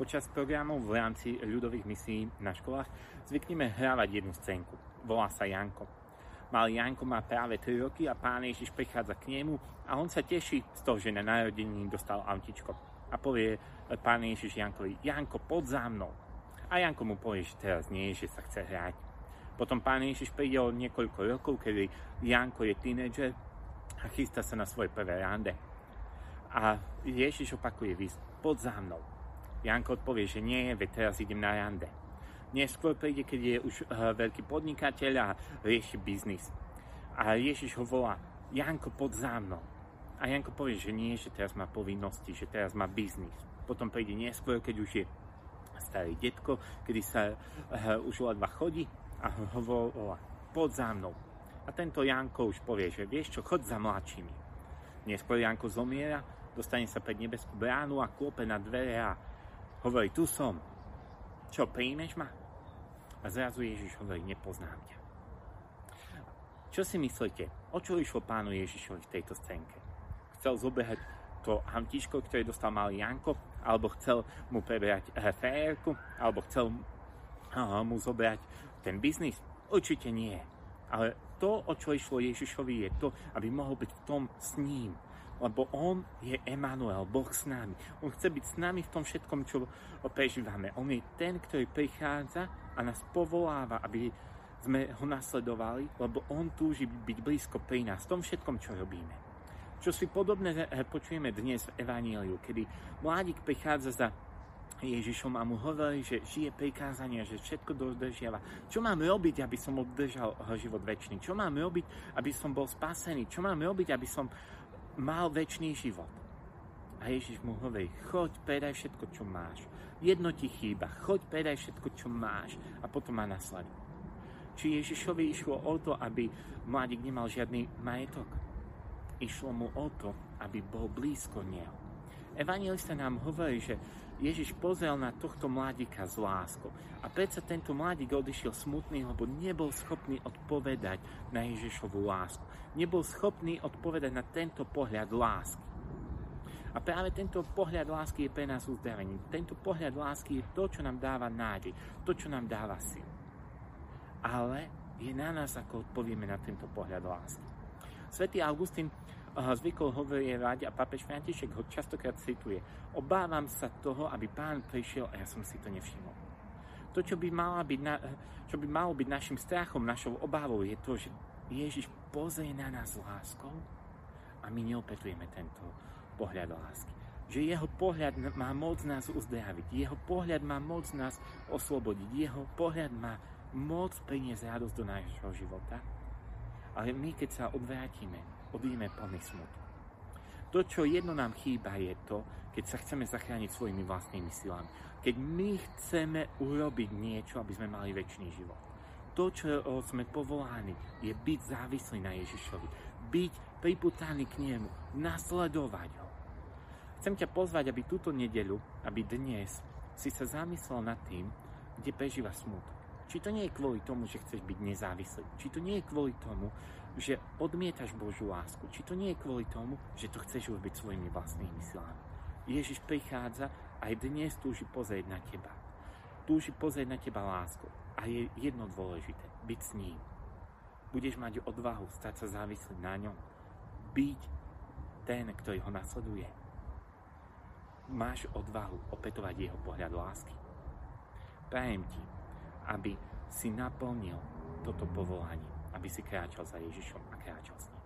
Počas programov v rámci ľudových misií na školách zvykneme hrávať jednu scénku. Volá sa Janko. Malý Janko má práve 3 roky a pán Ježiš prichádza k nemu a on sa teší z toho, že na narodení dostal autičko. A povie pán Ježiš Jankovi, Janko, pod za mnou. A Janko mu povie, že teraz nie, že sa chce hrať. Potom pán Ježiš príde o niekoľko rokov, kedy Janko je tínedžer a chystá sa na svoje prvé rande. A Ježiš opakuje výsť, pod za mnou. Janko odpovie, že nie, veď teraz idem na rande. Neskôr príde, keď je už uh, veľký podnikateľ a rieši biznis. A Ježiš ho volá, Janko, pod za mnou. A Janko povie, že nie, že teraz má povinnosti, že teraz má biznis. Potom príde neskôr, keď už je starý detko, kedy sa uh, už ledva chodí a ho volá, pod za mnou. A tento Janko už povie, že vieš čo, chod za mladšími. Neskôr Janko zomiera, dostane sa pred nebeskú bránu a klope na dvere a Hovorí, tu som. Čo, príjmeš ma? A zrazu Ježiš hovorí, nepoznám ťa. Čo si myslíte? O čo išlo pánu Ježišovi v tejto scénke? Chcel zobehať to hamtiško, ktoré dostal malý Janko, alebo chcel mu preberať frajerku, alebo chcel mu zobrať ten biznis? Určite nie. Ale to, o čo išlo Ježišovi, je to, aby mohol byť v tom s ním, lebo On je Emanuel, Boh s nami. On chce byť s nami v tom všetkom, čo prežívame. On je ten, ktorý prichádza a nás povoláva, aby sme ho nasledovali, lebo on túži byť blízko pri nás, v tom všetkom, čo robíme. Čo si podobné eh, počujeme dnes v Evaníliu, kedy mladík prichádza za Ježišom a mu hovorí, že žije prikázania, že všetko dodržiava. Čo mám robiť, aby som udržal život väčší? Čo mám robiť, aby som bol spasený? Čo mám robiť, aby som mal väčší život. A Ježiš mu hovorí, choď, predaj všetko, čo máš. Jedno ti chýba, choď, predaj všetko, čo máš a potom ma nasleduj. Či Ježišovi išlo o to, aby mladík nemal žiadny majetok? Išlo mu o to, aby bol blízko neho. Evangelista nám hovorí, že Ježiš pozrel na tohto mladíka z láskou. A predsa tento mladík odišiel smutný, lebo nebol schopný odpovedať na Ježišovú lásku. Nebol schopný odpovedať na tento pohľad lásky. A práve tento pohľad lásky je pre nás uzdravením. Tento pohľad lásky je to, čo nám dáva nádej, to, čo nám dáva sil. Ale je na nás, ako odpovieme na tento pohľad lásky. Svetý Augustín zvykol hovorievať a papež František ho častokrát cituje. Obávam sa toho, aby pán prišiel a ja som si to nevšimol. To, čo by, mala byť na, čo by malo byť našim strachom, našou obávou, je to, že Ježiš pozrie na nás láskou a my neopetujeme tento pohľad lásky. Že jeho pohľad má moc nás uzdraviť, jeho pohľad má moc nás oslobodiť, jeho pohľad má moc priniesť radosť do nášho života. Ale my, keď sa odvrátime, odídeme plný smutu. To, čo jedno nám chýba, je to, keď sa chceme zachrániť svojimi vlastnými silami. Keď my chceme urobiť niečo, aby sme mali väčší život. To, čo sme povoláni, je byť závislý na Ježišovi. Byť priputaný k nemu. Nasledovať ho. Chcem ťa pozvať, aby túto nedeľu, aby dnes si sa zamyslel nad tým, kde prežíva smutok. Či to nie je kvôli tomu, že chceš byť nezávislý. Či to nie je kvôli tomu, že odmietaš Božú lásku. Či to nie je kvôli tomu, že to chceš urobiť svojimi vlastnými silami. Ježiš prichádza aj dnes túži pozrieť na teba. Túži pozrieť na teba lásku. A je jedno dôležité, byť s ním. Budeš mať odvahu stať sa závislý na ňom. Byť ten, ktorý ho nasleduje. Máš odvahu opetovať jeho pohľad lásky. Prajem ti, aby si naplnil toto povolanie aby si kráčal za Ježišom a kráčal s ním.